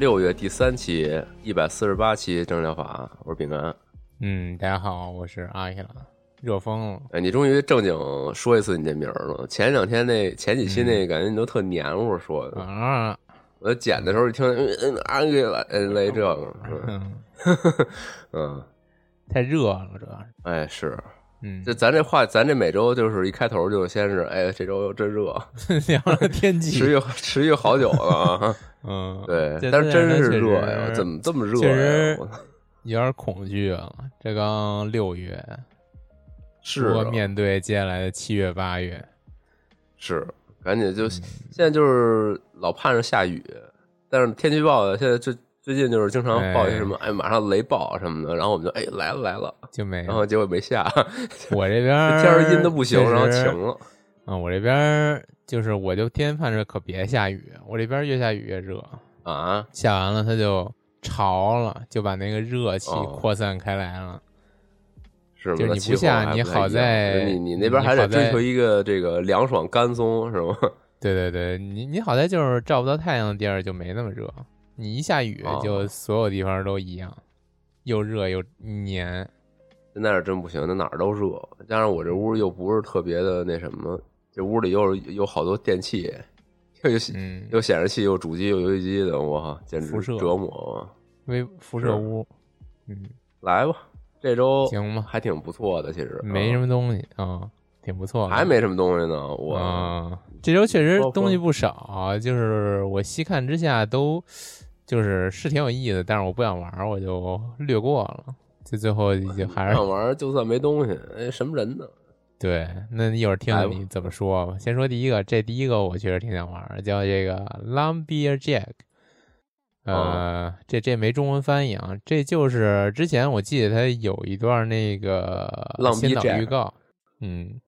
六月第三期一百四十八期正疗法，我是饼干。嗯，大家好，我是阿克拉，热疯了。哎，你终于正经说一次你这名儿了。前两天那前几期那感觉你都特黏糊说的，啊，我剪的时候一听，嗯，阿克拉，嗯，来这个，嗯，嗯，太热了，主要是。哎，是，嗯，这咱这话，咱这每周就是一开头就先是，哎，这周真热，聊了天气，持续持续好久了啊。嗯，对，但是真是热呀，怎么这么热确呀有点恐惧啊。这刚六月，是我面对接下来的七月、八月，是，赶紧嗯就、现在就是老盼着下雨，但是天气预报现在最最近就是经常报一些什么，哎，马上雷暴什么的，然后我们就哎来了来了，就没然后结果没下，我这边儿天儿阴的不行，然后晴了，啊、我这边就是我就天天盼着可别下雨，我这边越下雨越热，啊，下完了它就潮了，就把那个热气哦。扩散开来了。是吗？就是你不下你好在你你那边还得追求一个这个凉爽干松是吗？对对对，你你好在就是照不到太阳的地儿就没那么热，你一下雨哦就所有地方都一样，又热又黏。现在是真不行，那哪儿都热，加上我这屋又不是特别的那什么，这屋里又是有好多电器，又有嗯，又显示器又主机又游戏机的，我靠，简直辐射折磨！微辐射屋，嗯，来吧，这周行吧，还挺不错的，其实没什么，东西啊、挺不错的。还没什么东西呢。我、啊，这周确实东西不少，就是我细看之下都就是是挺有意思，但是我不想玩，我就略过了。就最后就还是想玩，就算没东西，哎，什么人呢？对，那你一会儿听听你怎么说吧。先说第一个，这第一个我确实挺想玩，叫这个 Lumbeer Jack。呃，哦这这没中文翻译啊，这就是之前我记得它有一段那个先导预告，嗯，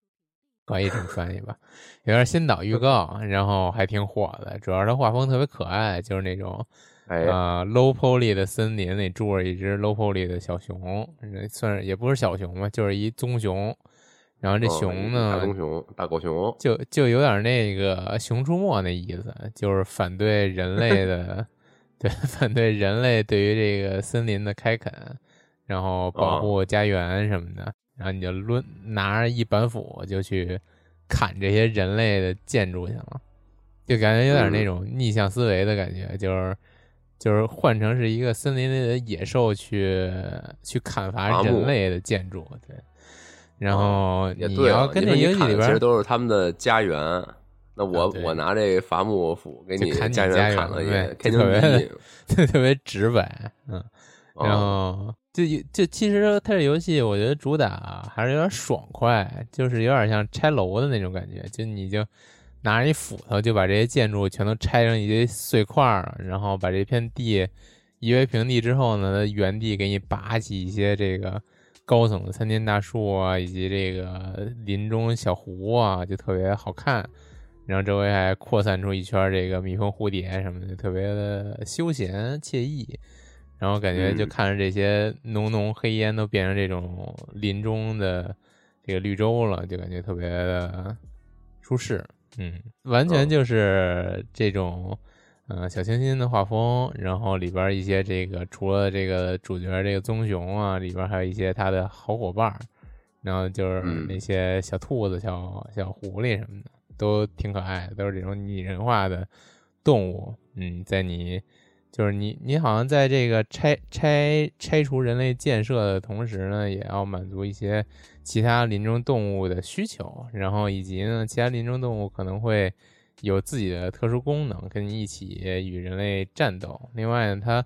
可以这么翻译吧，有点先导预告，然后还挺火的，主要是它画风特别可爱，就是那种哎，啊、low poly 的森林里住着一只 low poly 的小熊，呃算是也不是小熊吧，就是一棕熊。然后这哦熊呢，大棕熊、大狗熊，就就有点那个《熊出没》那意思，就是反对人类 的，对，反对人类对于这个森林的开垦，然后保护家园什么的。然后你就抡拿着一板斧就去砍这些人类的建筑去了，就感觉有点那种逆向思维的感觉，就是就是换成是一个森林里的野兽去去砍伐人类的建筑，对。然后你要跟这你说你砍的其实游戏里边儿都是他们的家园。那我、啊我拿这伐木斧给你家家园砍了，对也开疆就特别。特别直白，嗯，然哦后就就其实它这游戏我觉得主打还是有点爽快，就是有点像拆楼的那种感觉，就你就拿着一斧头就把这些建筑全都拆成一些碎块儿，然后把这片地夷为平地之后呢，它原地给你拔起一些这个高耸的参天大树啊，以及这个林中小湖啊，就特别好看。然后周围还扩散出一圈这个蜜蜂、蝴蝶什么的，特别的休闲惬意。然后感觉就嗯看着这些浓浓黑烟都变成这种林中的这个绿洲了，就感觉特别的舒适。嗯，完全嗯就是这种嗯、小清新的画风，然后里边一些这个除了这个主角这个棕熊啊，里边还有一些他的好伙伴，然后就是嗯那些小兔子、小小狐狸什么的，都挺可爱的，都是这种拟人化的动物。嗯，在你就是你你好像在这个拆拆拆除人类建设的同时呢，也要满足一些其他林中动物的需求，然后以及呢，其他林中动物可能会有自己的特殊功能，跟你一起与人类战斗。另外呢，它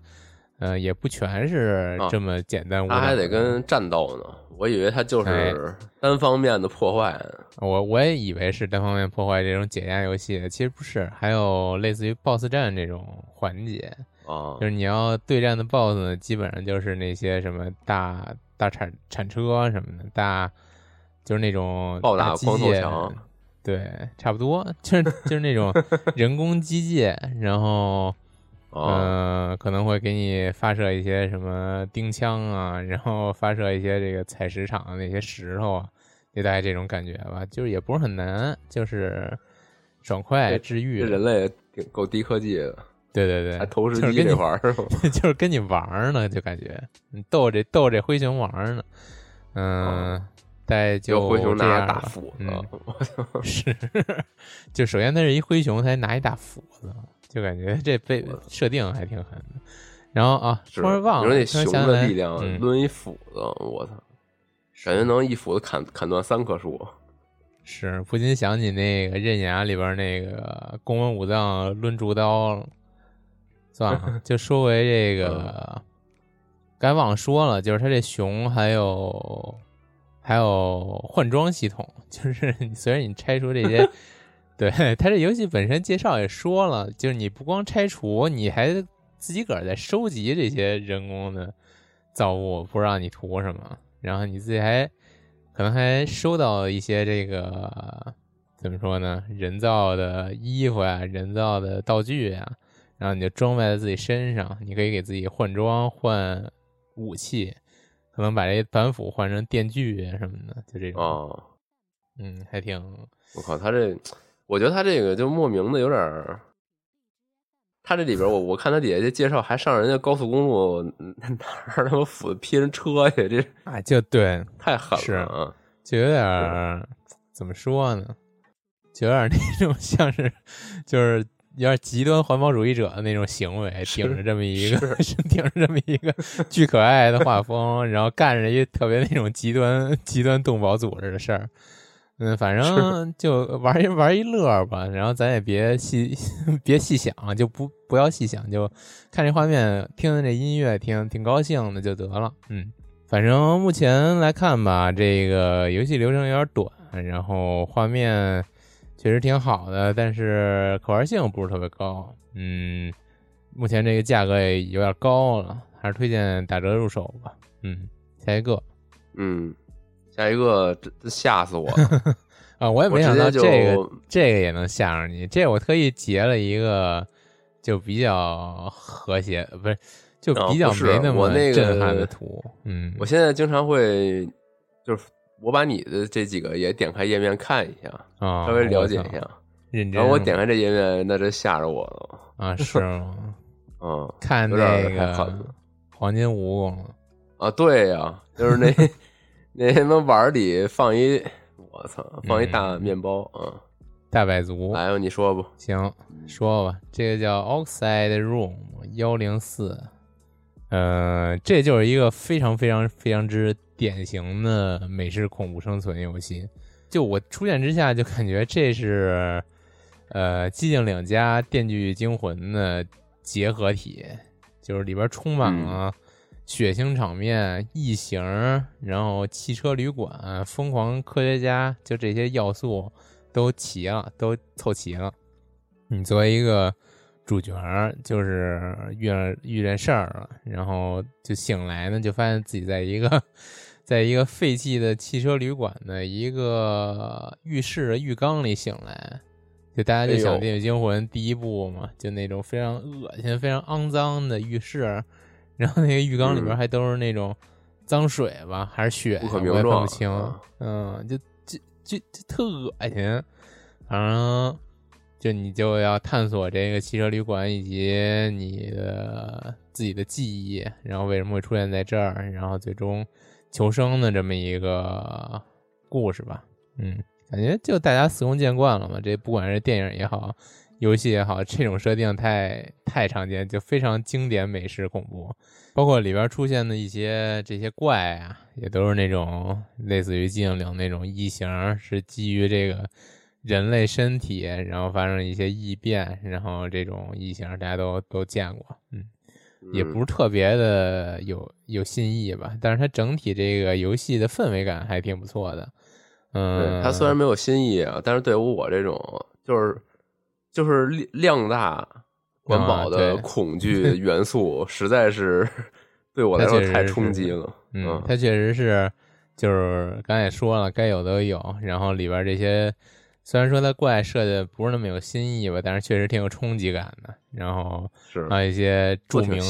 呃也不全是啊这么简单无脑的、他还得跟战斗呢。我以为它就哎是单方面的破坏呢。我我也以为是单方面破坏这种解压游戏，其实不是，还有类似于 BOSS 战这种环节，啊就是你要对战的 BOSS 呢，基本上就是那些什么大大铲铲车什么的，大就是那种暴打光头械强，对，差不多，就是就是那种 人工机械，然后嗯，呃，可能会给你发射一些什么钉枪啊，然后发射一些这个采石场的那些石头啊，就大概这种感觉吧。就是也不是很难，就是爽快这治愈。人类挺够低科技的，对对对，还投石机就是跟你这块儿？就是跟你玩儿呢，就感觉你逗这逗这灰熊玩儿呢。嗯，大概就就灰熊拿着大斧子嗯，是，就首先它是一灰熊，它还拿一大斧子，就感觉这被设定还挺狠的。然后啊，是突然忘了，你说那熊的力量嗯抡一斧子，我操，感觉能一斧子砍砍断三棵树。是不禁想起那个《刃牙》里边那个宫本武藏抡竹刀了。算了，就说回这个，该忘说了，就是它这熊还有还有换装系统，就是你虽然你拆除这些，对它这游戏本身介绍也说了，就是你不光拆除，你还自己个儿在收集这些人工的造物，不知道你图什么，然后你自己还可能还收到一些这个怎么说呢，人造的衣服呀、人造的道具呀，然后你就装备在自己身上，你可以给自己换装、换武器，可能把这板斧换成电锯啊什么的，就这种，哦，嗯，还挺我靠，他这，我觉得他这个就莫名的有点儿，他这里边我我看他底下这介绍还上人家高速公路哪儿他妈斧子劈人车去，这啊，就对，太狠是了啊！就有点儿怎么说呢，就有点那种像是就是有点极端环保主义者的那种行为，顶着这么一个 顶着这么一个巨可爱的画风，然后干着一特别那种极端极端动保组织的事儿。嗯，反正就玩一玩一乐吧，然后咱也别细 别细想，就不不要细想，就看这画面，听听这音乐，挺挺高兴的就得了。嗯，反正目前来看吧，这个游戏流程有点短，然后画面确实挺好的，但是可玩性不是特别高。嗯，目前这个价格也有点高了，还是推荐打折入手吧。嗯，下一个嗯，下一个这这吓死我了！啊，我也没想到这个这个也能吓着你，这我特意截了一个就比较和谐，不是就啊比较没那么震撼的图。嗯，我现在经常会就是我把你的这几个也点开页面看一下，啊，稍微了解一下。然后我点开这页面，那真吓着我了。啊，是吗？嗯，看那个黄金蜈蚣。啊，对呀、就是那 那什么碗里放一，我操，放一大面包。啊，大百足，来吧，你说吧。行，说吧，这个叫 Oxide Room 幺零四，呃，这就是一个非常非常非常之典型的美式恐怖生存游戏。就我初见之下就感觉这是，呃，寂静岭加电锯惊魂的结合体，就是里边充满了血腥场面、异形，然后汽车旅馆、疯狂科学家，就这些要素都齐了，都凑齐了。你作为一个主角，就是遇上遇见事儿了，然后就醒来呢，就发现自己在一个在一个废弃的汽车旅馆的一个浴室的浴缸里醒来。就大家就想《哎呦电锯惊魂》第一部嘛，就那种非常恶心、非常肮脏的浴室，然后那个浴缸里边嗯还都是那种脏水吧，还是血呀，不可我也分不清啊。嗯，就就就就特恶心，反正就你就要探索这个汽车旅馆以及你的自己的记忆，然后为什么会出现在这儿，然后最终求生的这么一个故事吧。嗯，感觉就大家司空见惯了嘛。这不管是电影也好，游戏也好，这种设定太太常见，就非常经典美式恐怖。包括里边出现的一些这些怪啊，也都是那种类似于寂静岭那种异形，是基于这个人类身体，然后发生一些异变，然后这种异形大家都都见过，嗯，也不是特别的有有新意吧，但是它整体这个游戏的氛围感还挺不错的，嗯，它虽然没有新意啊，但是对于我这种就是就是量大。管饱的恐惧 元素实在是对我来说太冲击了。嗯，它确实是，就是刚才也说了，该有的有。然后里边这些，虽然说它怪设计不是那么有新意吧，但是确实挺有冲击感的。然后还有一些著名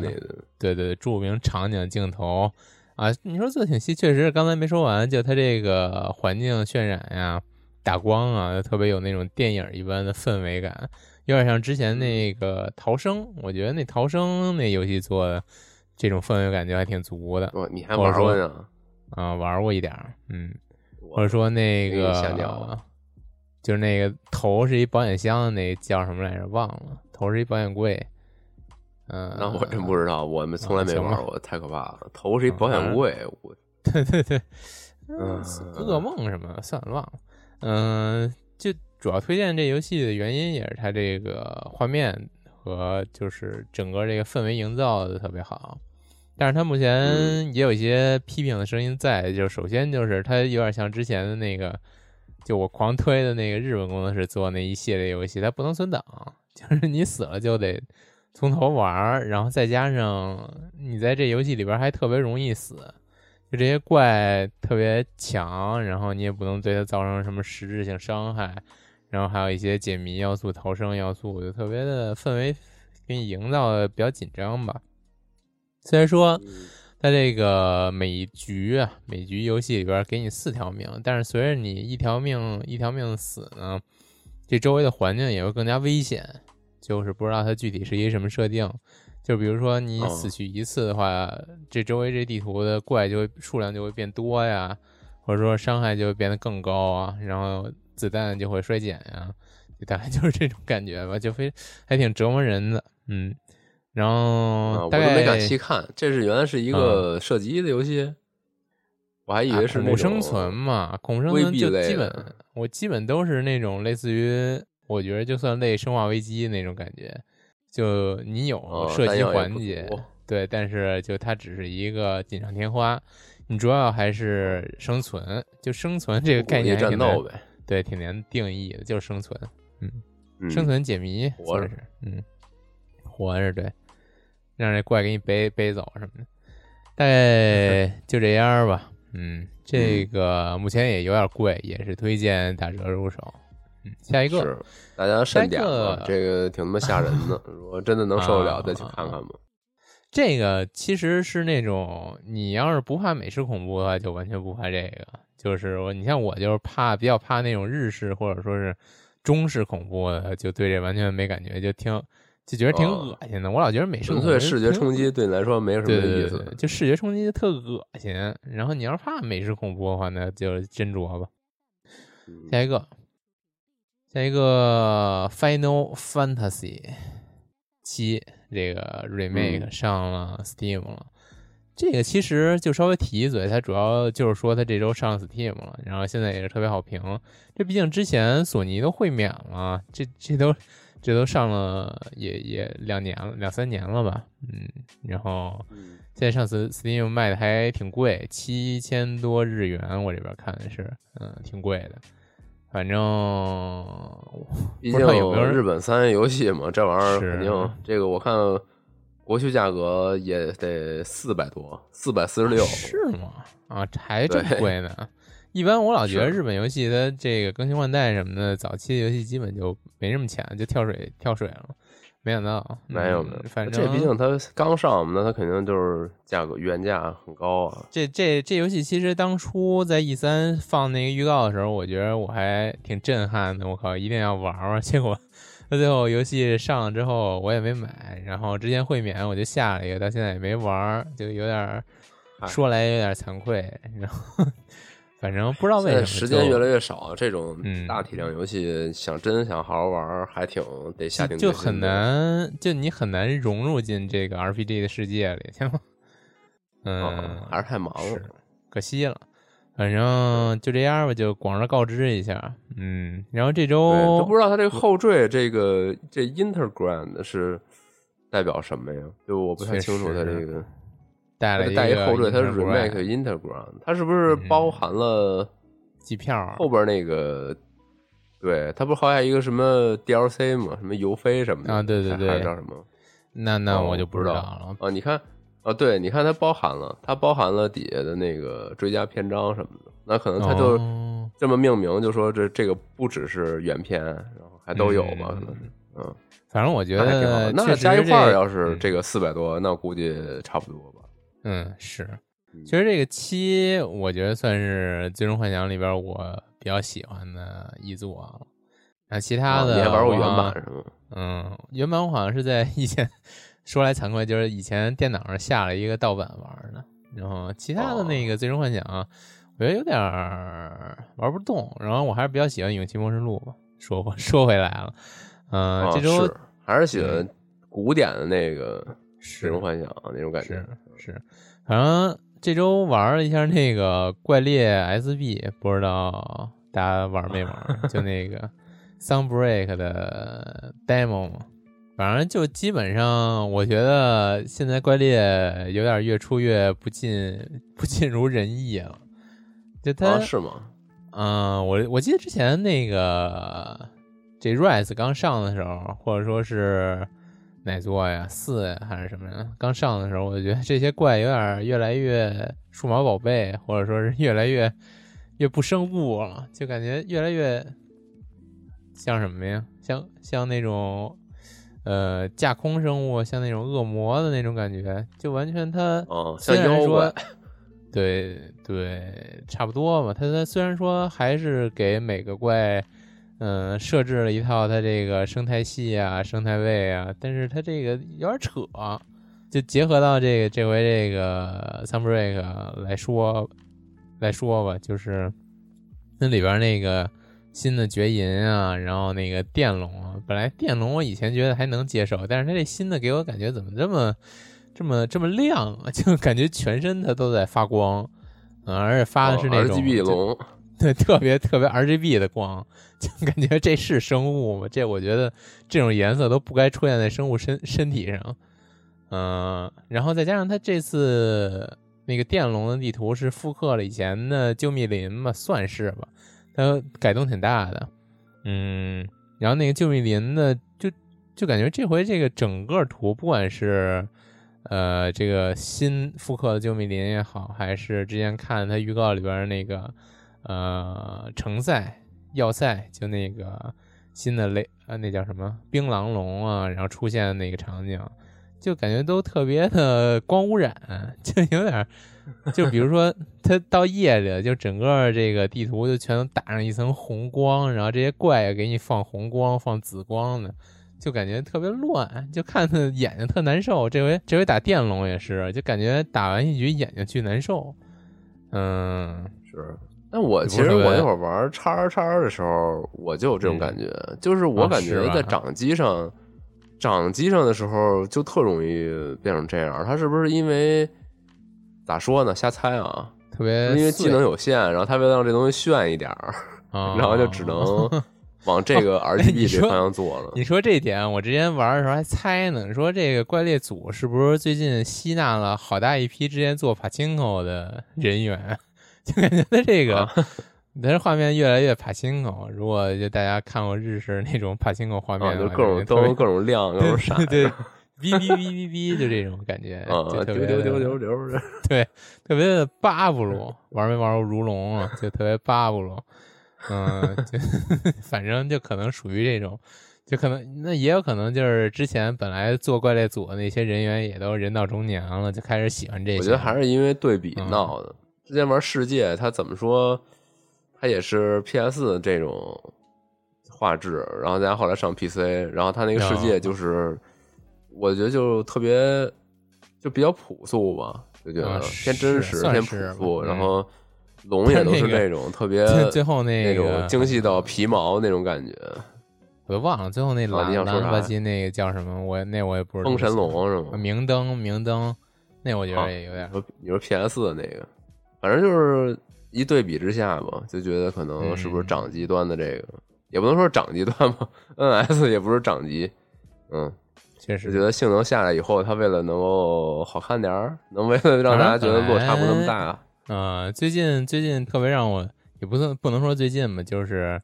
的，对对，著名场景镜头啊，你说做挺细，确实刚才没说完，就它这个环境渲染呀、打光啊，特别有那种电影一般的氛围感。有点像之前那个逃生，我觉得那逃生那游戏做的这种氛围感觉还挺足的。哦，你还玩过呢？啊，玩过一点嗯。或者说那个，就是那个头是一保险箱，那叫什么来着？忘了。头是一保险柜。嗯，那我真不知道，我们从来没玩过，太可怕了。头是一保险柜，我。对对对。嗯，噩梦什么？算了，忘了。嗯，就。主要推荐这游戏的原因也是它这个画面和就是整个这个氛围营造的特别好，但是它目前也有一些批评的声音在，就首先就是它有点像之前的那个，就我狂推的那个日本工作室做那一系列游戏，它不能存档，就是 你死了就得从头玩，然后再加上你在这游戏里边还特别容易死。就这些怪特别强，然后你也不能对它造成什么实质性伤害。然后还有一些解谜要素、逃生要素，就特别的氛围给你营造的比较紧张吧。虽然说在这个每局啊、每局游戏里边给你四条命，但是随着你一条命一条命死呢，这周围的环境也会更加危险。就是不知道它具体是一什么设定。就比如说你死去一次的话，这周围这地图的怪就会数量就会变多呀，或者说伤害就会变得更高啊，然后。子弹就会衰减呀，大概就是这种感觉吧，就非还挺折磨人的，嗯。然后我都没敢细看，这是原来是一个射击的游戏，我还以为是恐怖生存嘛，恐怖生存就基本我基本都是那种类似于，我觉得就算类生化危机那种感觉，就你有射击环节，对，但是就它只是一个锦上添花，你主要还是生存，就生存这个概念战斗呗。对，挺难定义的，就是生存，嗯，生存解谜，活着，嗯，活着，对，让这怪给你背背走什么的，大概 就这样吧，嗯，这个目前也有点贵，也是推荐打折入手，嗯，下一个，是大家慎点吧，这个挺他妈吓人的，如果真的能受得了，再去看看吧。这个其实是那种，你要是不怕美式恐怖的话，就完全不怕这个。就是我，你像我，就是怕比较怕那种日式或者说是中式恐怖的，就对这完全没感觉，就挺就觉得挺恶心的。我老觉得美式纯粹视觉冲击对你来说没什么意思，就视觉冲击特恶心。然后你要是怕美式恐怖的话，那就斟酌吧。下一个，下一个《Final Fantasy》七这个 remake 上了 Steam 了。这个其实就稍微提一嘴，它主要就是说它这周上 Steam 了，然后现在也是特别好评。这毕竟之前索尼都会免了，这这都这都上了也也两年了，两三年了吧，嗯。然后现在上次 Steam 卖的还挺贵，七千多日元，我这边看的是，嗯，挺贵的。反正毕竟有日本三 A 游戏嘛，这玩意儿肯定这个我看。国区价格也得四百多，四百四十六，是吗？啊，还这么贵呢？一般我老觉得日本游戏它这个更新换代什么的，早期的游戏基本就没什么钱，就跳水跳水了。没想到，嗯没有没有，反正这毕竟它刚上嘛，那它肯定就是价格原价很高啊。这这这游戏其实当初在 E 三放那个预告的时候，我觉得我还挺震撼的。我靠，一定要玩玩。结果到最后游戏上了之后，我也没买。然后之前会免我就下了一个，到现在也没玩，就有点说来有点惭愧。然后反正不知道为什么时间越来越少，这种嗯大体量游戏想真想好好玩，还挺得下定就很决心的。难，就你很难融入进这个 RPG 的世界里，行 吗？嗯嗯，，还是太忙了。可惜了。反正就这样吧，就广而告之一下。嗯，然后这周，都周不知道它这个后缀，这个这 Intergrand 是代表什么呀？就我不太清楚它这个带了个带一后缀，它是 remake Intergrand，它是不是嗯包含了机票，后边那个？对，它不是好像一个什么 DLC 吗？什么尤菲什么的啊对对对还是叫什么？那那哦我就不知道了。哦，你看，啊，对，你看它包含了，它包含了底下的那个追加篇章什么的，那可能它就哦这么命名，就说这这个不只是原片，然后还都有吧，可能是，嗯，反正我觉得。那加一块儿，要是嗯这个四百多，那估计差不多吧。嗯，是，嗯其实这个七，我觉得算是《最终幻想》里边我比较喜欢的一作啊。那其他的、啊你还玩过原版是吗？嗯，原版我好像是在以前说来惭愧，就是以前电脑上下了一个盗版玩的。然后其他的那个《最终幻想》我觉得有点玩不动。然后我还是比较喜欢《勇气模式录》吧。说回说回来了，嗯、啊这周是还是喜欢古典的那个《是最终幻想》那种感觉是。是，反正这周玩了一下那个怪猎 SB，不知道大家玩没玩？就那个 Sunbreak 的 demo 嘛。反正就基本上，我觉得现在怪猎有点越出越不尽不尽如人意了。就它，啊，是吗？嗯，我我记得之前那个这 Rise 刚上的时候，或者说是哪座呀，四呀还是什么呀？刚上的时候，我就觉得这些怪有点越来越数码宝贝，或者说是越来越越不生物了，就感觉越来越像什么呀？像像那种呃架空生物，像那种恶魔的那种感觉，就完全它哦，像虽然说妖怪。对对，差不多吧。它它虽然说还是给每个怪，嗯、设置了一套它这个生态系啊、生态位啊，但是它这个有点扯。就结合到这个这回这个 Sunbreak 来说来说吧，就是那里边那个新的绝银啊，然后那个电龙啊，本来电龙我以前觉得还能接受，但是它这新的给我感觉怎么这么这么这么亮啊？就感觉全身它都在发光，嗯，而且发的是那种、RGB 龙，对，特别特别 RGB 的光，就感觉这是生物吗？这我觉得这种颜色都不该出现在生物身身体上。嗯、然后再加上它这次那个电龙的地图是复刻了以前的旧密林吧，算是吧，它改动挺大的。嗯，然后那个旧密林的就就感觉这回这个整个图，不管是呃这个新复刻的旧密林也好，还是之前看它预告里边那个呃城塞要塞，就那个新的雷呃那叫什么槟榔龙啊，然后出现的那个场景，就感觉都特别的光污染，就有点。就比如说，它到夜里，就整个这个地图就全都打上一层红光，然后这些怪也给你放红光、放紫光的，就感觉特别乱，就看的眼睛特难受。这回这回打电龙也是，就感觉打完一局眼睛巨难受。嗯，是。但我其实我那会儿玩叉儿叉的时候，我就有这种感觉，就是我啊感觉在掌机上，掌机上的时候就特容易变成这样。它是不是因为咋说呢？瞎猜啊，特别因为技能有限，然后它为了让这东西炫一点儿，啊，然后就只能往这个哎 你 RGB 这说方向做了。你说这点，我之前玩的时候还猜呢，说这个怪猎组是不是最近吸纳了好大一批之前做帕金口的人员，就感觉他这个，啊 它这画面越来越帕金口。如果就大家看过日式那种帕金口画面啊，就各种感觉特别灯、各种亮、各种闪，对对，哔哔哔哔哔，就这种感觉，啊，就特别丢丢丢丢丢，对，特别的巴布鲁，玩没玩过如龙啊？就特别巴布鲁，嗯，就 反正就可能属于这种，就可能那也有可能就是之前本来做怪猎组的那些人员也都人到中年了，就开始喜欢这些。我觉得还是因为对比嗯闹的。之前玩世界，它怎么说，它也是 PS 这种画质，然后大家后来上 PC，然后它那个世界嗯就是，我觉得就特别就比较朴素吧，就觉得啊偏真实、偏朴素，嗯然后龙也都是那种特别最最后那那个种精细到皮毛那种感觉，我都忘了，最后那蓝啊你想说蓝吧啥唧那个叫什么？我那我也不知道。风神龙是吗？啊明灯明灯，那我觉啊得也有点你说你说 PS 的那个，反正就是一对比之下吧，就觉得可能是不是嗯掌极端的这个，也不能说掌极端吧，NS 也不是掌极，嗯，确实就觉得性能下来以后，它为了能够好看点儿，能为了让大家觉得落差不那么大，啊、最近最近特别让我也不算不能说最近吧，就是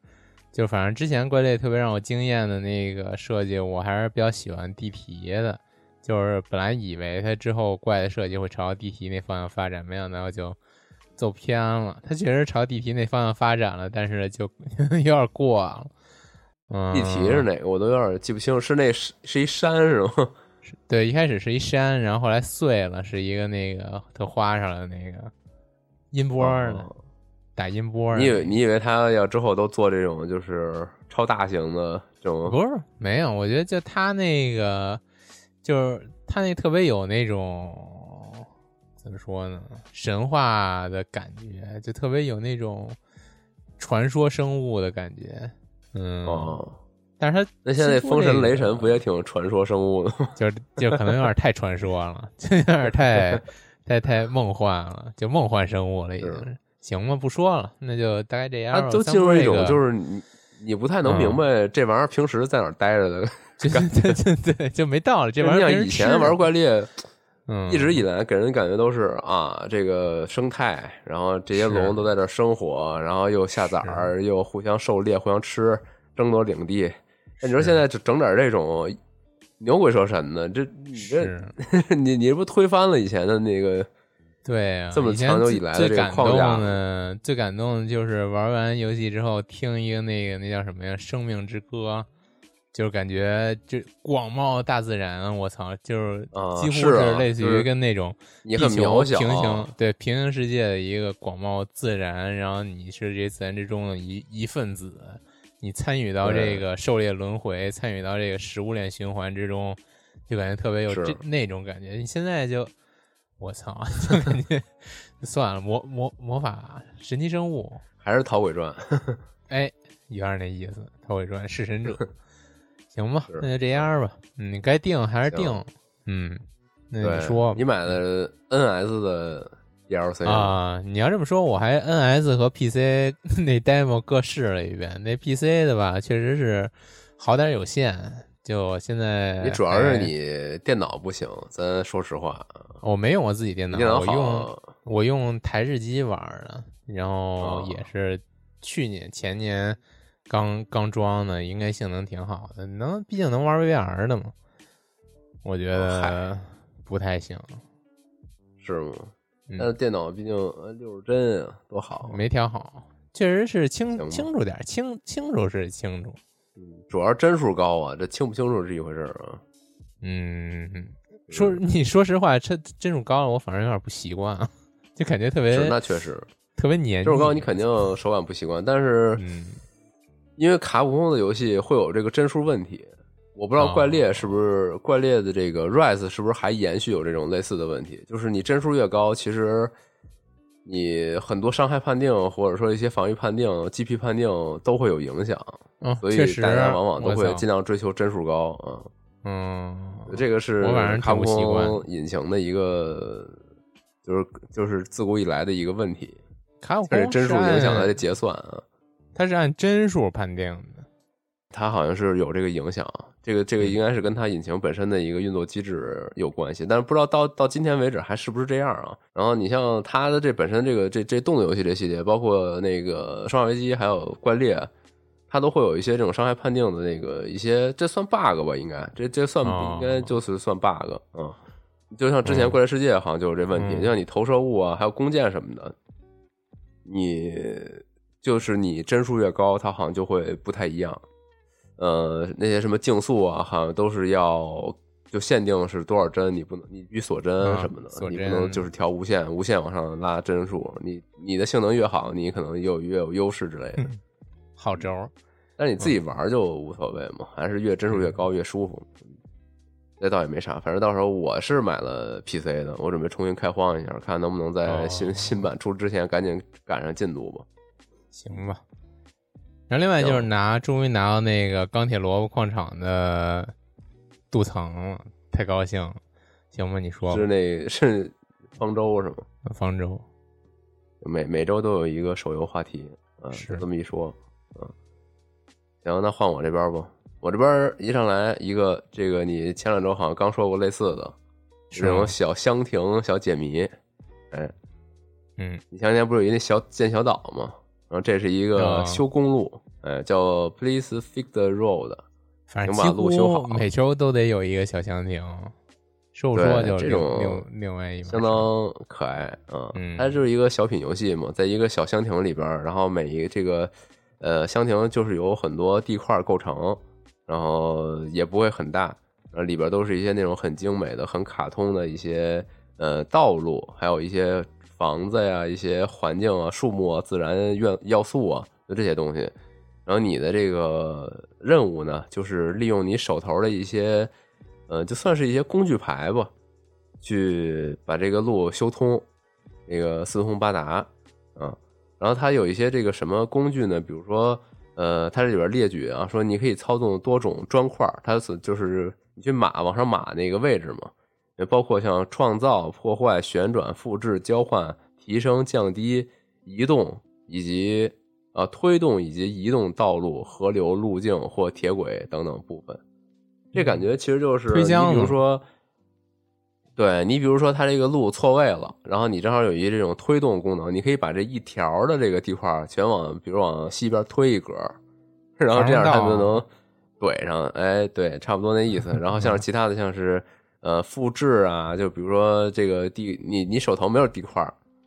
就反正之前怪猎特别让我惊艳的那个设计，我还是比较喜欢地皮的。就是本来以为它之后怪的设计会朝地皮那方向发展，没想到就走偏了。它确实朝地皮那方向发展了，但是就 有点过了。嗯，地题是哪个我都有点记不清，是那是是一山是吗？对，一开始是一山，然后后来碎了，是一个那个特花上的那个音波的、哦打音波的。你以为你以为他要之后都做这种就是超大型的这种不是没有？我觉得就他那个，就是他那特别有那种怎么说呢，神话的感觉，就特别有那种传说生物的感觉。嗯，哦？但是他那现在风神雷神不也挺传说生物的吗？就是就可能有点太传说了，就有点太 太太梦幻了，就梦幻生物了，已经是。行吧，不说了，那就大概这样都进入一种就是你你不太能明白这玩意儿平时在哪儿待着的。对对对对，就没道理。这玩意儿以前玩怪猎，嗯，一直以来给人感觉都是啊，这个生态，然后这些龙都在这生活，然后又下崽儿，又互相狩猎、互相吃，争夺领地。那你说现在就整点这种牛鬼蛇神的，这你这 你你这不推翻了以前的那个？对啊，这么长久以来的这个最感框架动的，最感动的就是玩完游戏之后听一个那个那叫什么呀，《生命之歌》，就是感觉就广袤大自然，我操，就是啊几乎是啊类似于跟那种地球渺小平行对平行世界的一个广袤自然，然后你是这自然之中的一一份子，你参与到这个狩猎轮回，参与到这个食物链循环之中，就感觉特别有这那种感觉。你现在就我操，就感觉算了，魔魔魔法神奇生物，还是《逃鬼传》哎，有点那意思，《逃鬼传》弑神者，行吧，那就这样吧。嗯，该定还是定。嗯，那，你说吧你买的 NS 的 DLC 啊，你要这么说，我还 NS 和 PC 那 demo 各试了一遍。那 PC 的吧，确实是好点有限。就现在，你主要是哎你电脑不行，咱说实话，我没用我自己电脑，电脑我用，我用台式机玩的，然后哦也是去年前年刚刚装的，应该性能挺好的，能毕竟能玩 VR 的嘛。我觉哦得不太行，是吗？嗯但是电脑毕竟呃六十帧啊，多好啊。没调好，确实是清清楚点，清清楚是清楚，嗯主要是帧数高啊，这清不清楚是一回事儿啊。嗯，说 你说实话，这帧数高了，我反正有点不习惯啊，就感觉特别是那确实，特别黏腻。帧数高你肯定手感不习惯，但是嗯因为卡普空的游戏会有这个帧数问题，我不知道哦怪猎是不是怪猎的这个 Rise 是不是还延续有这种类似的问题，就是你帧数越高，其实你很多伤害判定或者说一些防御判定、GP 判定都会有影响，哦，所以大家往往都会尽量追求帧数高啊。嗯，这个是卡普空引擎的一个，就是就是自古以来的一个问题，卡普空帧数影响它它的结算啊。它是按帧数判定的。它好像是有这个影响，这个这个应该是跟它引擎本身的一个运作机制有关系，但是不知道到到今天为止还是不是这样啊？然后你像它的这本身这个这这动作游戏这系列，包括那个《生化危机》还有《怪猎》，它都会有一些这种伤害判定的那个一些，这算 bug 吧？应该这这算哦应该就是算 bug 嗯。就像之前怪猎世界好像就有这问题，嗯就像你投射物啊，还有弓箭什么的，你就是你帧数越高，它好像就会不太一样。呃，那些什么竞速啊，好像都是要就限定是多少帧，你不能你必须锁帧啊什么的，你不能就是调无限无限往上拉帧数。你你的性能越好，你可能有越有优势之类的。好招儿，但是你自己玩就无所谓嘛，还是越帧数越高越舒服。那倒也没啥，反正到时候我是买了 PC 的，我准备重新开荒一下，看能不能在哦新、新版出之前赶紧赶上进度吧。行吧。然后另外就是拿，终于拿到那个钢铁萝卜矿场的镀层了，太高兴了。行吧，你说是。那 是方舟是吗？方舟，每每周都有一个手游话题，嗯，是这么一说，嗯，行，那换我这边吧。我这边一上来一个，这个你前两周好像刚说过类似的，是这种小箱庭、小解谜，哎，嗯，你前两天不是有一那小建小岛吗？然后这是一个哦修公路，哎，叫 Please Fix the Road，反正请把路修好每周都得有一个小箱庭。受对说就这种另另外一相当可爱啊。嗯它就是一个小品游戏嘛，在一个小箱庭里边，然后每一个这个呃箱庭就是由很多地块构成，然后也不会很大，然后里边都是一些那种很精美的、很卡通的一些呃道路，还有一些房子呀、一些环境啊、树木啊、自然元要素啊，就这些东西。然后你的这个任务呢，就是利用你手头的一些，呃，就算是一些工具牌吧，去把这个路修通，这个四通八达啊。然后它有一些这个什么工具呢？比如说，呃，它这里边列举啊，说你可以操纵多种砖块，它是就是你去码往上码那个位置嘛，包括像创造、破坏、旋转、复制、交换、提升、降低、移动以及啊推动以及移动道路、河流、路径或铁轨等等部分。这感觉其实就是你推箱子比如说，对你比如说它这个路错位了，然后你正好有一这种推动功能，你可以把这一条的这个地块全往，比如往西边推一格，然后这样它就能怼上。哎，对，差不多那意思。然后像是其他的，像是呃复制啊，就比如说这个地，你你手头没有地块，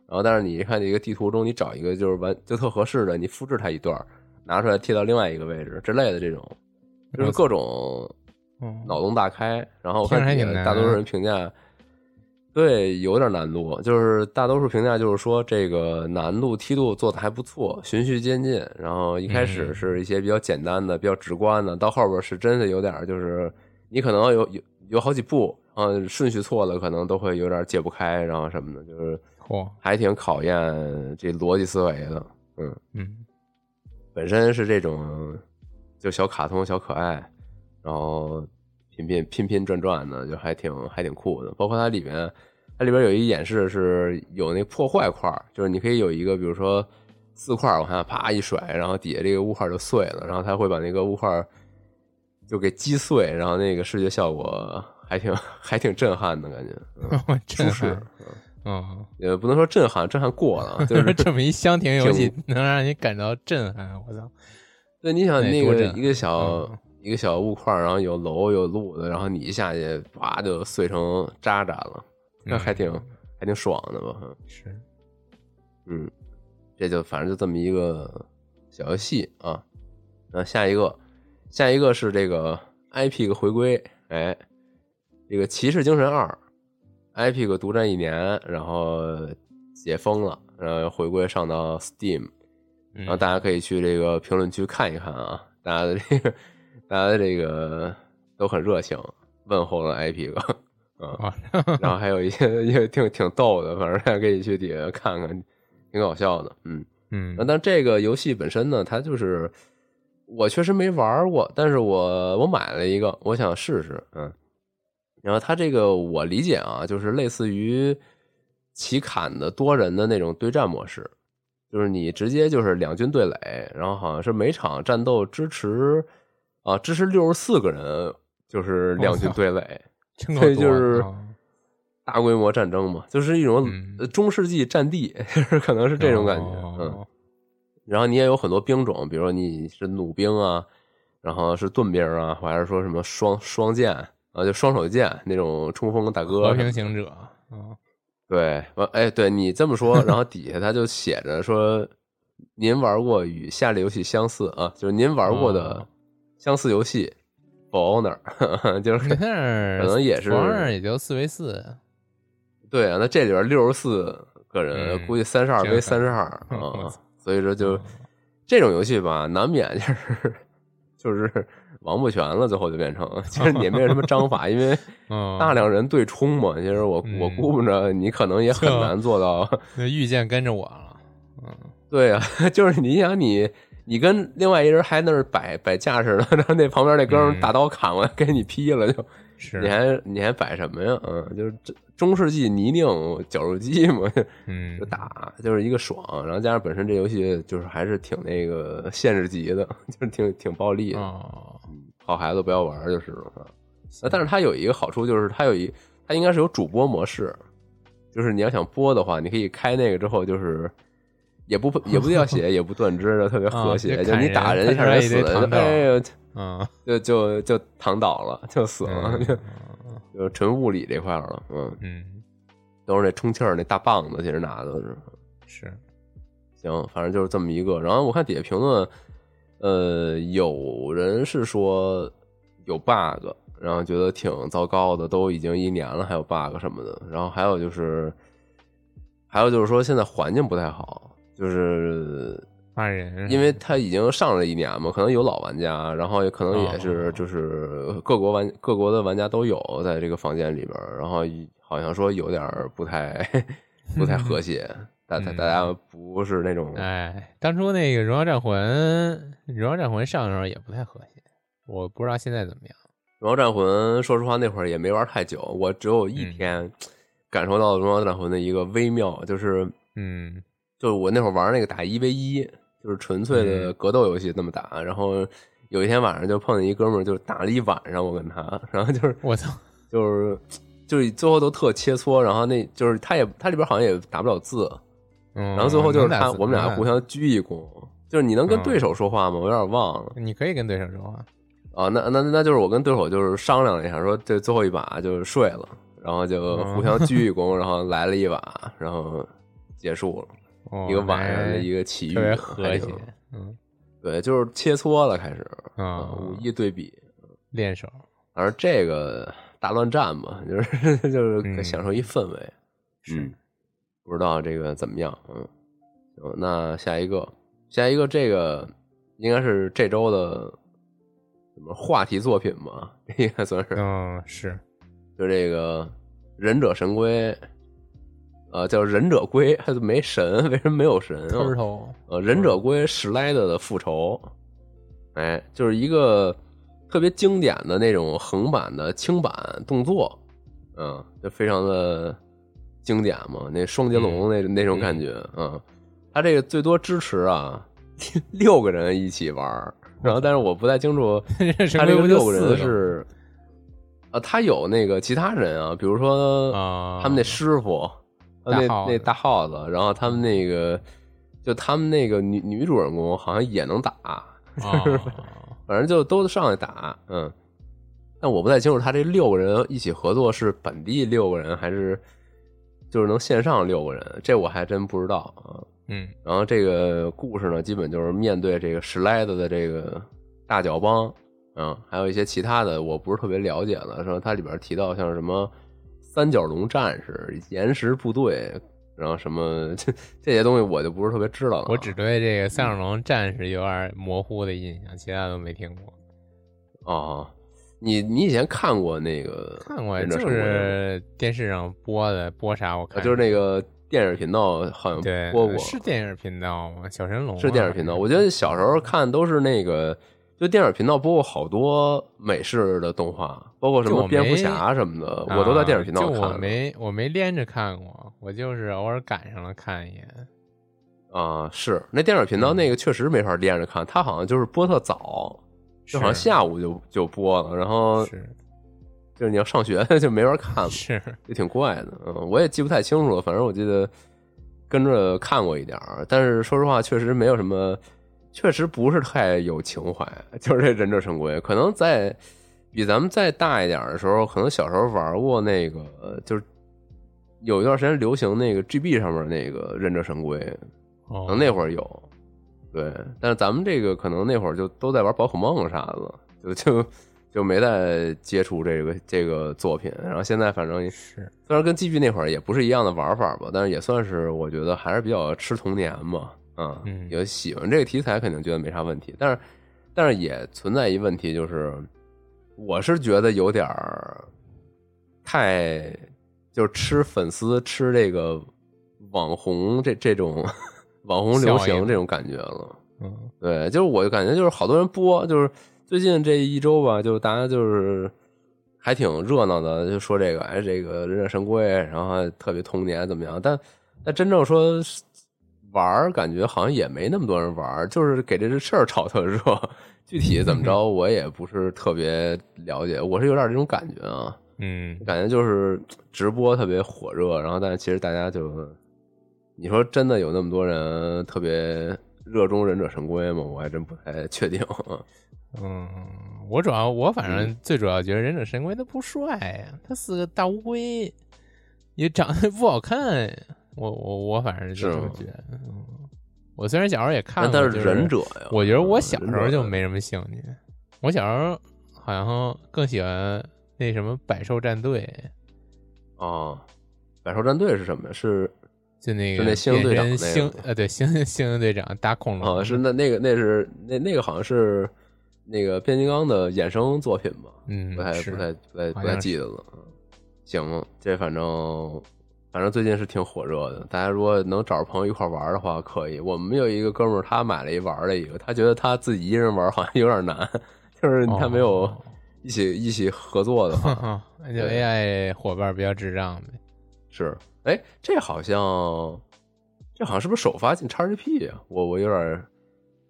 然后但是你看这个地图中，你找一个就是完就特合适的，你复制它一段，拿出来贴到另外一个位置之类的这种，就是各种嗯脑洞大开。然后我看大多数人评价，对，有点难度，就是大多数评价就是说这个难度梯度做的还不错，循序渐进。然后一开始嗯是一些比较简单的、比较直观的，到后边是真的有点就是你可能有有有好几步，然后顺序错了，可能都会有点解不开，然后什么的，就是嚯，还挺考验这逻辑思维的。嗯，嗯本身是这种就小卡通、小可爱，然后拼拼拼拼转转的，就还挺还挺酷的。包括它里面，它里边有一演示是有那破坏块，就是你可以有一个，比如说四块往下啪一甩，然后底下这个物块就碎了，然后它会把那个物块就给击碎，然后那个视觉效果还挺 还挺震撼的感觉，嗯 真舒适是，，嗯，也不能说震撼，震撼过了，啊就 是这么一箱庭游戏能让你感到震撼，我操！对，你想那个一个小、嗯一个小物块，然后有楼有路的，然后你一下去，哇就碎成渣渣了，那还挺、嗯还挺爽的吧？是，嗯，这就反正就这么一个小游戏啊。那下一个，下一个是这个 IP 的回归，哎，这个《骑士精神二》，Epic 独占一年，然后解封了，然后回归上到 Steam，然然后大家可以去这个评论区看一看啊，大家的这个，大家的这个都很热情，问候了 Epic，啊，啊，然后还有一些也挺挺逗的，反正大家可以去底下看看，挺搞笑的，嗯。嗯那但这个游戏本身呢，它就是我确实没玩过，但是我我买了一个，我想试试，嗯。然后它这个我理解啊，就是类似于骑砍的多人的那种对战模式，就是你直接就是两军对垒，然后好像是每场战斗支持啊支持六十四个人，就是两军对垒，真够多对就是啊。大规模战争嘛，就是一种中世纪战地，就是可能是这种感觉，嗯。哦然后你也有很多兵种，比如说你是弩兵啊，然后是盾兵啊，还是说什么双双剑啊，就双手剑那种冲锋大哥和平行者，嗯，对，完哎，对你这么说，然后底下他就写着说，您玩过与下列游戏相似啊，就是您玩过的哦。相似游戏，For Honor，就是可能也是 For Honor 也就四 v 四，对啊，那这里边六十四个人，嗯估计三十二这 v 个三十二啊，所以说就这种游戏吧，难免就是 就是王不全了，最后就变成，其实也没有什么章法，因为 嗯，大量人对冲嘛，其实我我嗯估摸着你可能也很难做到。那遇见跟着我了，嗯，对啊，就是你想你你跟另外一人还那儿摆摆架势呢，然后那旁边那哥们大刀砍过来给你劈了，就是。你还你还摆什么呀？嗯，就是这中世纪泥泞绞肉机嘛，嗯就。打就是一个爽，然后加上本身这游戏就是还是挺那个限制级的，就是挺挺暴力的，哦，好孩子不要玩就是了。呃但是它有一个好处就是它有一它应该是有主播模式，就是你要想播的话，你可以开那个之后就是。也不也不掉血，也不断肢的，特别和谐。啊就就你打人一下人死了，就哎呦，嗯，就就就躺倒了，就死了，嗯就就纯物理这块了。嗯，嗯，都是那充气儿那大棒子，其实拿的是。是，行，反正就是这么一个。然后我看底下评论，呃，有人是说有 bug，然后觉得挺糟糕的，都已经一年了还有 bug 什么的。然后还有就是，还有就是说现在环境不太好，就是骂人，因为他已经上了一年嘛，可能有老玩家，然后也可能也是哦就是各国玩各国的玩家都有在这个房间里边，然后好像说有点不太 不太和谐，大大嗯。大家不是那种哎，当初那个《荣耀战魂》，《荣耀战魂》上的时候也不太和谐，我不知道现在怎么样。《荣耀战魂》，说实话那会儿也没玩太久，我只有一嗯。天感受到《荣耀战魂》的一个微妙，就是嗯。就是我那会儿玩那个打一 v 一，就是纯粹的嗯。格斗游戏那么打，然后有一天晚上就碰见一哥们儿，就打了一晚上，我跟他，然后就是我操，就是就是最后都特切磋，然后那就是他也他里边好像也打不了字，嗯，然后最后就是他我们俩能互相鞠一躬，就是你能跟嗯对手说话吗？我有点忘了。你可以跟对手说话，啊，那那那就是我跟对手就是商量了一下，说这最后一把就是睡了，然后就嗯。互相鞠一躬，然后来了一把，然后结束了哦一个晚上的一个奇遇，特别和谐，嗯。对，就是切磋了开始啊，武艺对比，练手，而这个大乱战嘛，就是 就是嗯享受一氛围。是嗯，不知道这个怎么样。嗯，行，那下一个，下一个这个应该是这周的什么话题作品吧？应该算是，嗯是，就这个《忍者神龟》，呃，叫《忍者龟》，还是没神？为什么没有神呃，忍者龟史莱德的复仇，哎，就是一个特别经典的那种横版的轻版动作，嗯，就非常的经典嘛，那双截龙那、那种感觉，嗯，他这个最多支持啊 六个人一起玩儿，然后但是我不太清楚 他这个六个人是他有那个其他人啊，比如说啊，他们那师傅，呃那那大耗子，然后他们那个，就他们那个女女主人公好像也能打，啊，反正就都上来打，嗯。但我不太清楚，他这六个人一起合作是本地六个人，还是就是能线上六个人，这我还真不知道啊。嗯然后这个故事呢，基本就是面对这个史莱德的这个大脚帮，嗯，还有一些其他的我不是特别了解了。说它里边提到像什么三角龙战士、岩石部队，然后什么 这这些东西我就不是特别知道了啊。我只对这个三角龙战士有点模糊的印象，其他都没听过。哦，你你以前看过那个看过，就是电视上播的，播啥我看。啊就是那个电影频道好像对播过，是电影频道吗？小神龙啊是电影频道。我觉得得小时候看都是那个，就电影频道播过好多美式的动画，包括什么蝙蝠侠什么的，我都在电影频道啊就我看。没我没连着看过，我就是偶尔赶上了看一眼。啊，是那电影频道那个确实没法连着看，它好像就是播特早，就好像下午就就播了，然后是就是你要上学 就没法看了，是，也挺怪的。嗯，我也记不太清楚了，反正我记得跟着看过一点儿，但是说实话，确实没有什么，确实不是太有情怀。就是这忍者神龟，可能在比咱们再大一点的时候，可能小时候玩过那个，就是有一段时间流行那个 GB 上面那个忍者神龟，可哦能那会儿有，对，但是咱们这个可能那会儿就都在玩宝可梦啥的了，就就就没再接触这个这个作品。然后现在反正是虽然跟 GB 那会儿也不是一样的玩法吧，但是也算是我觉得还是比较吃童年嘛，啊，嗯有喜欢这个题材肯定觉得没啥问题，但是但是也存在一问题，就是我是觉得有点儿太就是吃粉丝吃这个网红这这种网红流行这种感觉了。嗯对，就是我感觉就是好多人播，就是最近这一周吧，就大家就是还挺热闹的，就说这个哎，这个忍者神龟，然后还特别童年怎么样？但但真正说玩儿，感觉好像也没那么多人玩儿，就是给这事儿炒特热。具体怎么着，我也不是特别了解，我是有点这种感觉啊，嗯感觉就是直播特别火热，然后但是其实大家就，你说真的有那么多人特别热衷忍者神龟吗？我还真不太确定。嗯，我主要我反嗯正最主要觉得忍者神龟他不帅呀，他是个大乌龟，也长得不好看。我我我反正就是这么觉得。嗯，我虽然小时候也看过，但他是忍者呀，我觉得我小时候就没什么兴趣。我小时候好像更喜欢那什么百兽战队，哦，百兽战队是什么呀？是就那个就那猩猩队长那个猩呃对猩猩猩猩队长打恐龙啊，是那那个那是那那个好像是那个变形金刚的衍生作品吧？嗯不太不太不太不太记得了。嗯行，这反正反正最近是挺火热的。大家如果能找着朋友一块玩的话，可以。我们有一个哥们儿，他买了一玩了一个，他觉得他自己一人玩好像有点难，就是他没有哦一起、一起合作的话，哈，那就 AI 伙伴比较智障呗。是。哎，这好像这好像是不是首发进 XGP 啊？我我有点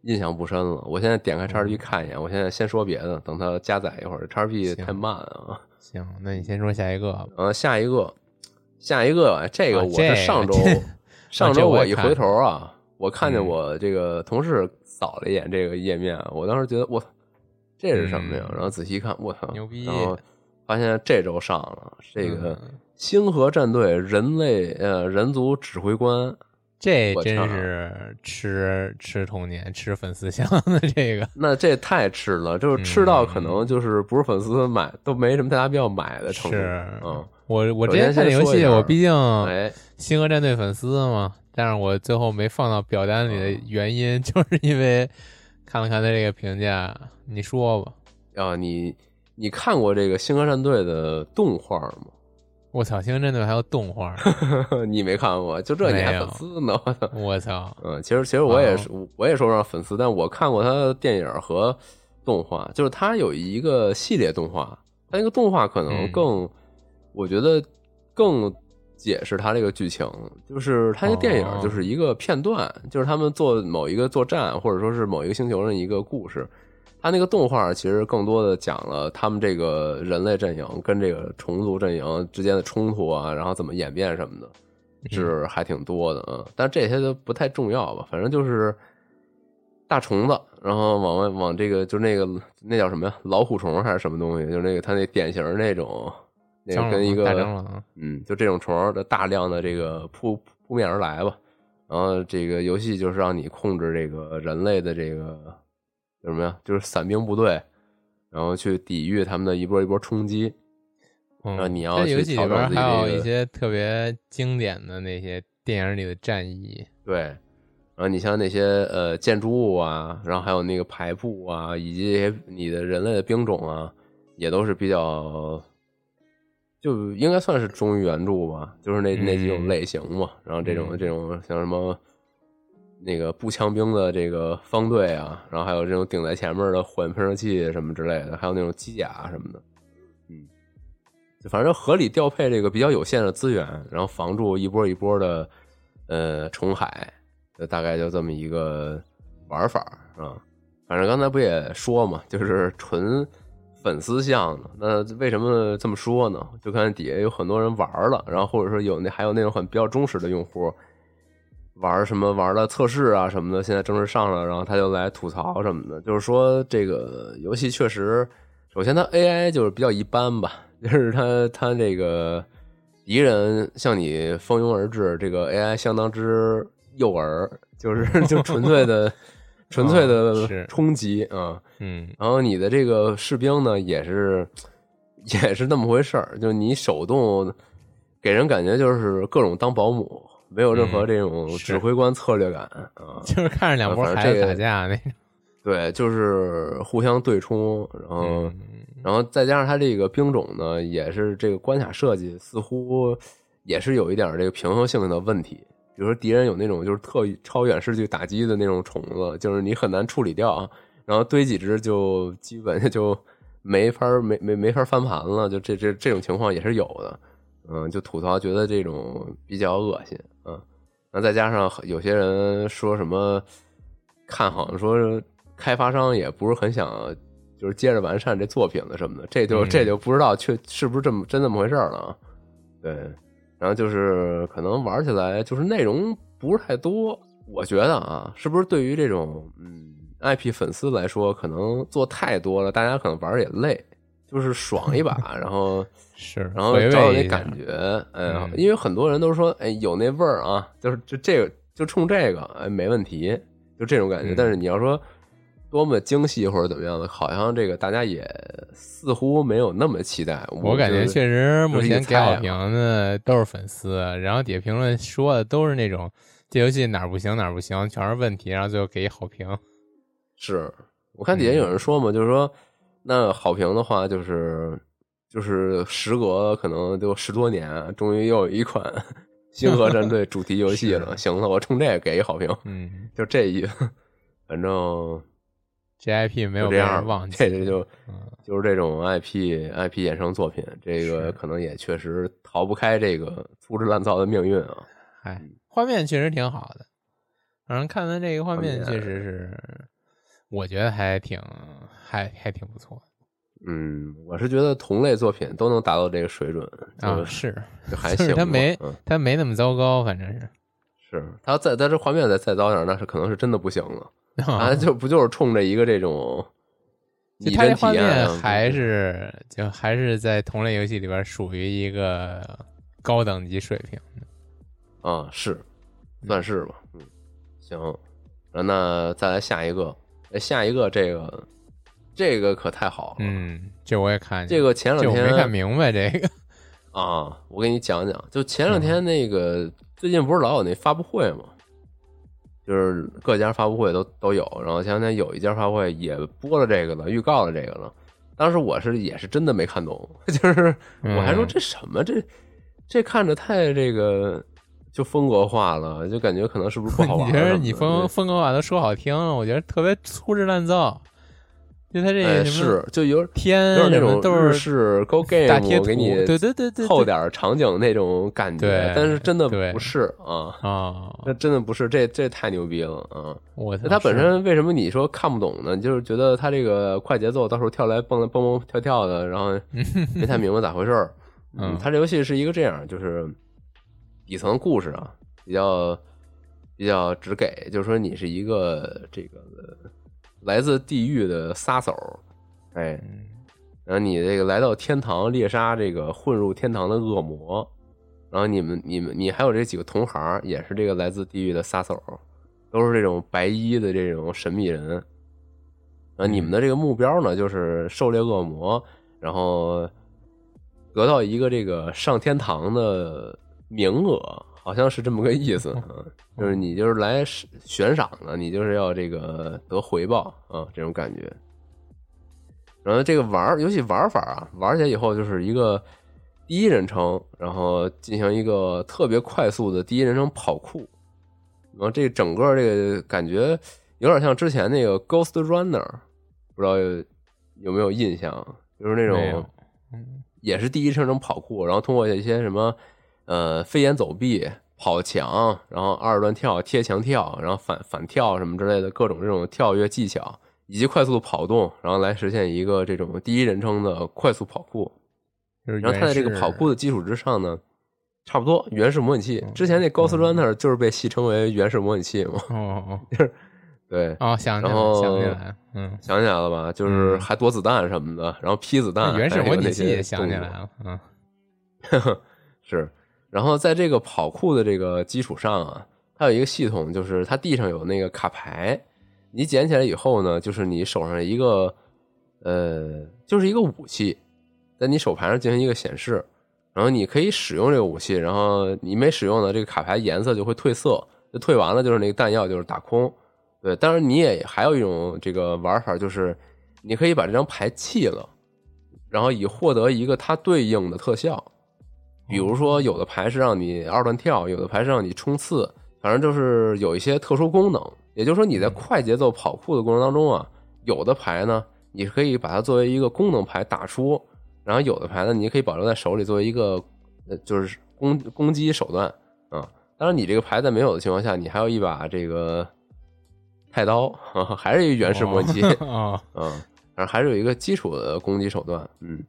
印象不深了。我现在点开 XGP 看一眼，我现在先说别的，等它加载一会儿。XGP 太慢啊。行，那你先说下一个吧。呃，下一个，下一个，哎这个我是上周、这上周我一回头啊，我看见嗯我这个同事扫了一眼这个页面，我当时觉得我操，这是什么呀？嗯然后仔细一看，我操，牛逼然后发现这周上了这个嗯星河战队人类呃人族指挥官，这真是吃吃童年、吃粉丝香的这个。那这太吃了，就是吃到可嗯能就是不是粉丝买都没什么大家必要买的程度，是，嗯，我我之前看这游戏，我毕竟哎，星河战队粉丝嘛，但是我最后没放到表单里的原因，就是因为看了看他这个评价，你说吧。啊，你你看过这个星河战队的动画吗？我操，星河战队还有动画，你没看过，就这你还粉丝呢？我操！嗯，其实其实我也哦是，我也说不上粉丝，但我看过他的电影和动画，就是他有一个系列动画，他那个动画可能嗯更，我觉得更解释他这个剧情，就是他那个电影哦就是一个片段，就是他们做某一个作战，或者说是某一个星球上的一个故事。他那个动画其实更多的讲了他们这个人类阵营跟这个虫族阵营之间的冲突啊，然后怎么演变什么的。是还挺多的啊，但这些都不太重要吧，反正就是大虫子，然后往外往这个就那个那叫什么呀，老虎虫还是什么东西，就那个它那典型那种，那跟一个，嗯，就这种虫儿的大量的这个扑扑面而来吧，然后这个游戏就是让你控制这个人类的这个叫什么呀，就是伞兵部队，然后去抵御他们的一波一波冲击，你要去这游戏里边还有一些特别经典的那些电影里的战役，对，然后你像那些呃建筑物啊，然后还有那个排布啊，以及这些你的人类的兵种啊，也都是比较，就应该算是忠于原著吧，就是那那几种嗯类型嘛。然后这种嗯这种像什么那个步枪兵的这个方队啊，然后还有这种顶在前面的火焰喷射器什么之类的，还有那种机甲什么的，嗯，反正合理调配这个比较有限的资源，然后防住一波一波的呃虫海，大概就这么一个玩法啊。反正刚才不也说嘛，就是纯粉丝向的。那为什么这么说呢？就看底下有很多人玩了，然后或者说有那还有那种很比较忠实的用户，玩什么玩的测试啊什么的，现在正式上了，然后他就来吐槽什么的，就是说这个游戏确实，首先它 AI 就是比较一般吧，就是它它这个敌人向你蜂拥而至，这个 AI 相当之诱饵，就是就纯粹的 纯粹的冲击啊。嗯然后你的这个士兵呢，也是也是那么回事儿，就你手动给人感觉就是各种当保姆，没有任何嗯这种指挥官策略感啊。就是看着两拨孩子打架那种。对，就是互相对冲，然后、嗯然后再加上它这个兵种呢，也是这个关卡设计似乎也是有一点这个平衡性的问题。比如说敌人有那种就是特超远视距打击的那种虫子，就是你很难处理掉，然后堆几只就基本就没法没没没法翻盘了，就这这这种情况也是有的。嗯，就吐槽觉得这种比较恶心，再加上有些人说什么，看好像说开发商也不是很想就是接着完善这作品了什么的，这就嗯这就不知道确是不是这么真这么回事了啊？对，然后就是可能玩起来就是内容不是太多，我觉得啊，是不是对于这种嗯 IP 粉丝来说，可能做太多了，大家可能玩也累，就是爽一把，然后是，然后回找找那感觉，哎呀，嗯因为很多人都说，哎，有那味儿啊，就是就这个就冲这个，哎，没问题，就这种感觉。嗯但是你要说多么精细或者怎么样的，好像这个大家也似乎没有那么期待。我感觉确实目前给好评的都是粉丝，然后底下评论说的都是那种这游戏哪儿不行哪儿不行，全是问题，然后最后给一好评。是我看底下有人说嘛，就是说那好评的话，就是就是时隔可能就十多年，终于又有一款 星河战队主题游戏了。行了，我冲这个给一好评，嗯，就这意思。反正这 IP 没有这样忘记。这这就嗯就是这种 IP IP 衍生作品，这个可能也确实逃不开这个粗制滥造的命运啊。嗨，画面确实挺好的，反正看完这个画面确实是，我觉得还挺还还挺不错嗯，我是觉得同类作品都能达到这个水准，啊，就是就还就是行吧。他没嗯，他没那么糟糕，反正是 是他要再在这画面再再糟点，那是可能是真的不行了。啊啊，就不就是冲着一个这种就它这画面啊还是就还是在同类游戏里边属于一个高等级水平。啊，是算是吧。嗯，行，那再来下一个，哎下一个这个这个可太好了。嗯，这我也看见这个前两这我天没看明白这个。啊，我给你讲讲，就前嗯两天那个、最近不是老有那发布会吗？就是各家发布会都都有，然后前两天有一家发布会也播了这个了，预告了这个了。当时我是也是真的没看懂，就是我还说嗯这什么这这看着太这个就风格化了，就感觉可能是不是不好玩 你？觉得你风风格化都说好听了，我觉得特别粗制滥造。就他这哎个什么是就有点天什么有点那种日都是式 Go Game，图，给你对对对对，凑对点场景那种感觉对，但是真的不是啊。啊，那真的不是，这这太牛逼了啊！我那它本身为什么你说看不懂呢？就是觉得它这个快节奏，到时候跳来蹦来蹦蹦跳跳的，然后 没太明白咋回事儿。嗯它这游戏是一个这样，就是底层故事啊，比较比较直给，就是说你是一个这个来自地狱的杀手，哎，嗯然后你这个来到天堂猎杀这个混入天堂的恶魔，然后你们你们你还有这几个同行也是这个来自地狱的杀手，都是这种白衣的这种神秘人。啊，你们的这个目标呢，就是狩猎恶魔，然后得到一个这个上天堂的名额，好像是这么个意思。啊，就是你就是来悬赏的，你就是要这个得回报啊，这种感觉。然后这个玩儿游戏玩法啊，玩起来以后就是一个第一人称，然后进行一个特别快速的第一人称跑酷，然后这整个这个感觉有点像之前那个 Ghost Runner，不知道有有没有印象？就是那种也是第一人称跑酷，然后通过一些什么呃飞檐走壁、跑墙，然后二段跳、贴墙跳，然后反反跳什么之类的各种这种跳跃技巧，以及快速的跑动，然后来实现一个这种第一人称的快速跑酷。然后它在这个跑酷的基础之上呢，差不多原始模拟器。之前那 Ghost Runner 就是被戏称为原始模拟器嘛。哦哦对，哦，想起来了，然后想起来了，嗯，想起来了吧？就是嗯还躲子弹什么的，然后劈子弹，原始模拟器也想起来了，嗯 是，然后在这个跑酷的这个基础上啊，它有一个系统，就是它地上有那个卡牌，你捡起来以后呢，就是你手上一个呃，就是一个武器，在你手牌上进行一个显示，然后你可以使用这个武器，然后你没使用呢，这个卡牌颜色就会褪色，就退完了就是那个弹药就是打空。对，当然你也还有一种这个玩法，就是你可以把这张牌弃了，然后以获得一个它对应的特效。比如说，有的牌是让你二段跳，有的牌是让你冲刺，反正就是有一些特殊功能。也就是说，你在快节奏跑酷的过程当中啊，有的牌呢，你可以把它作为一个功能牌打出，然后有的牌呢，你可以保留在手里作为一个呃，就是攻攻击手段啊。当然，你这个牌在没有的情况下，你还有一把这个太刀，还是一个原始模拟器。哦，嗯，然后还是有一个基础的攻击手段，嗯，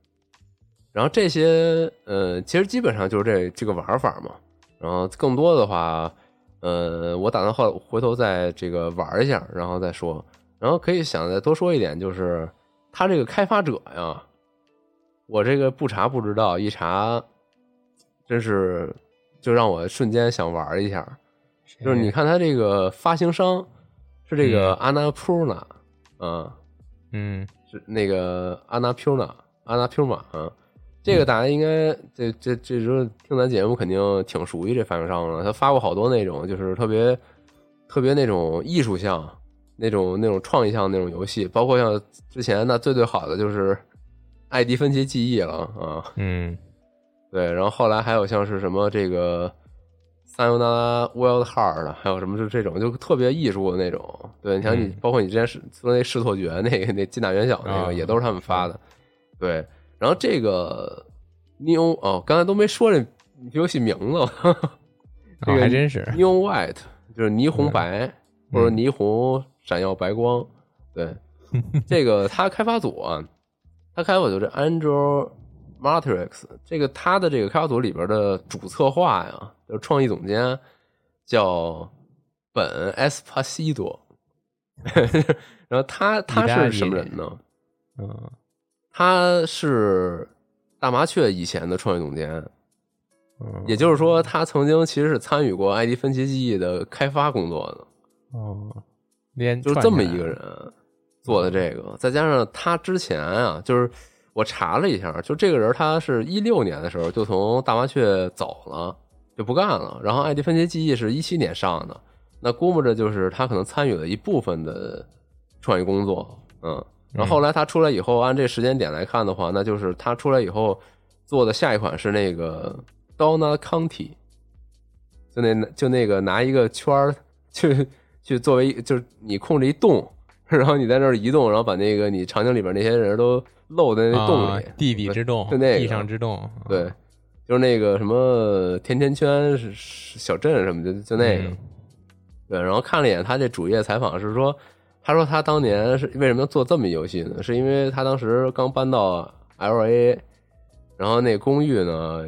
然后这些呃，其实基本上就是这这个玩法嘛。然后更多的话，呃，我打算后回头再这个玩一下，然后再说。然后可以想再多说一点，就是他这个开发者呀，我这个不查不知道，一查真是就让我瞬间想玩一下。就是你看他这个发行商是这个嗯 Annapurna，啊，嗯是那个 Annapurna Annapurna 啊，这个大家应该这这这时候听咱节目肯定挺熟悉这发行商了，他发过好多那种就是特别特别那种艺术向、那种那种创意向那种游戏，包括像之前那最最好的就是艾迪芬奇记忆了啊，嗯。对，然后后来还有像是什么这个三尤纳 Wild Heart，还有什么就这种就特别艺术的那种。对，你像你，嗯。包括你之前是说那视错觉那个那近大远小那个，啊。也都是他们发的。对，然后这个 New 哦，刚才都没说这游戏名字，这哦，个还真是，New White 就是霓虹白、或者霓虹闪耀白光。对，这个他开发组啊，他开发组是 Andrew Matrix，这个他的这个开发组里边的主策划呀，就是创意总监叫本 Esposito，然后他他是什么人呢？嗯他是大麻雀以前的创意总监，嗯，也就是说，他曾经其实是参与过《艾迪芬奇记忆》的开发工作的。哦，连就是这么一个人做的这个，再加上他之前啊，就是我查了一下，就这个人他是一六年的时候就从大麻雀走了，就不干了。然后《艾迪芬奇记忆》是一七年上的，那估摸着就是他可能参与了一部分的创意工作，嗯。然后后来他出来以后，按这时间点来看的话，那就是他出来以后做的下一款是那个 Donna County，就那就那个拿一个圈儿去去作为就是你控制一洞，然后你在那儿移动，然后把那个你场景里边那些人都漏在那洞里，啊地底之洞，就那个地上之洞，对，就是那个什么甜甜圈小镇什么的，就那个。嗯对，然后看了一眼他这主页采访，是说，他说他当年是为什么要做这么一游戏呢？是因为他当时刚搬到 L A，然后那公寓呢，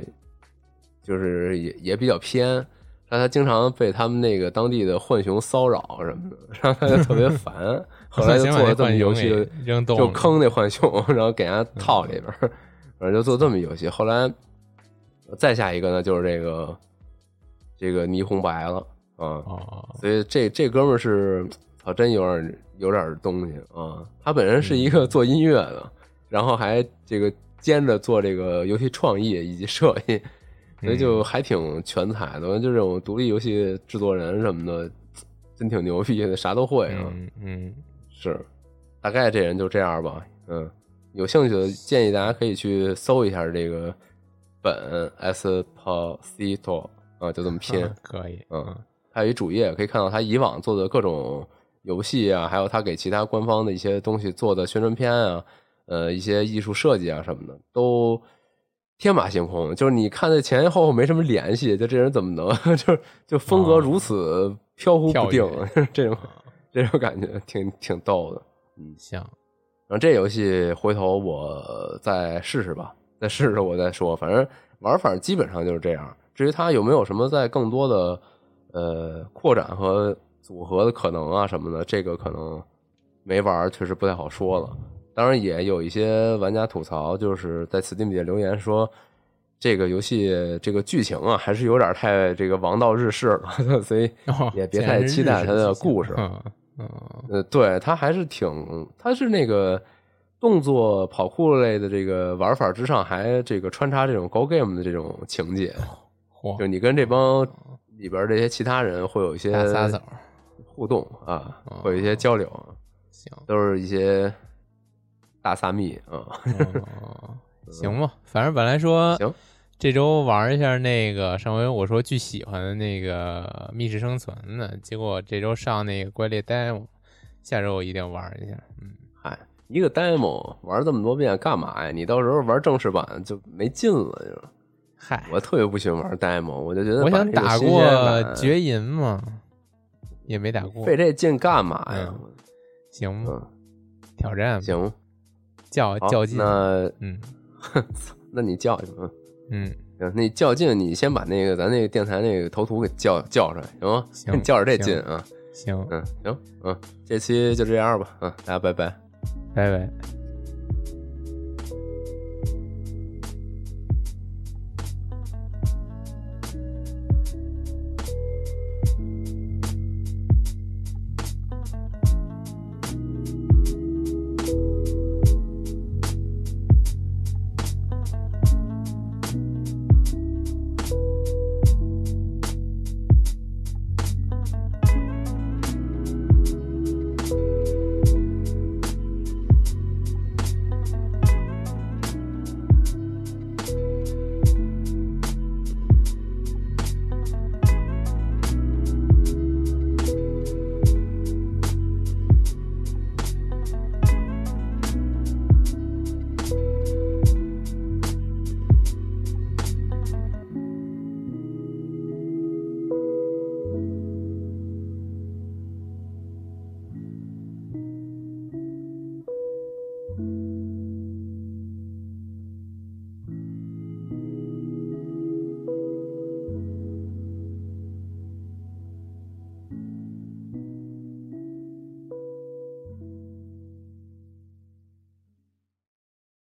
就是也也比较偏，然后他经常被他们那个当地的浣熊骚扰什么的，然后他就特别烦，后来就做了这么一游戏，就坑那浣熊，然后给人家套里边，反正就做这么一游戏。后来再下一个呢，就是这个这个霓虹白了啊，哦，所以这这哥们儿是操，真有点有点东西啊。他本人是一个做音乐的，然后还这个兼着做这个游戏创意以及设计，所以就还挺全才的。就这种独立游戏制作人什么的，真挺牛逼的，啥都会啊。嗯嗯，是，大概这人就这样吧。嗯，有兴趣的建议大家可以去搜一下这个本 Esposito 啊，就这么拼。啊可以，嗯，还有一主页可以看到他以往做的各种游戏啊，还有他给其他官方的一些东西做的宣传片啊，呃，一些艺术设计啊什么的，都天马行空。就是你看这前前后后没什么联系，就这人怎么能 就就风格如此飘忽不定，这种这种感觉挺挺逗的。嗯，行，然后这游戏回头我再试试吧，再试试我再说。反正玩法基本上就是这样，至于它有没有什么在更多的呃扩展和组合的可能啊什么的，这个可能没玩儿，确实不太好说了。当然，也有一些玩家吐槽，就是在 Steam 底下留言说，这个游戏这个剧情啊，还是有点太这个王道日式了，所以哦也别太期待它的故事。嗯嗯呃，对，它还是挺，它是那个动作跑酷类的这个玩法之上，还这个穿插这种 Go Game 的这种情节，嚯就你跟这帮里边这些其他人会有一些大撒手，互动啊，哦会有一些交流，行，都是一些大撒蜜啊。哦行吧，反正本来说行这周玩一下那个上回我说巨喜欢的那个《密室生存》的，结果这周上那个《怪猎 demo》，下周我一定玩一下。嗯，嗨，一个 demo 玩这么多遍干嘛呀？你到时候玩正式版就没劲了。就嗨，我特别不喜欢玩 demo，我就觉得我想打过绝银嘛，也没打过。费这劲干嘛呀？行吧，嗯，挑战行，好较较劲。那嗯 那你较去，嗯，嗯，行，那你较劲，你先把那个咱那个电台那个头图给叫叫出来，行吗？行你 较着这劲啊，行，嗯，行，嗯，这期就这样吧，嗯，大家拜拜。拜拜。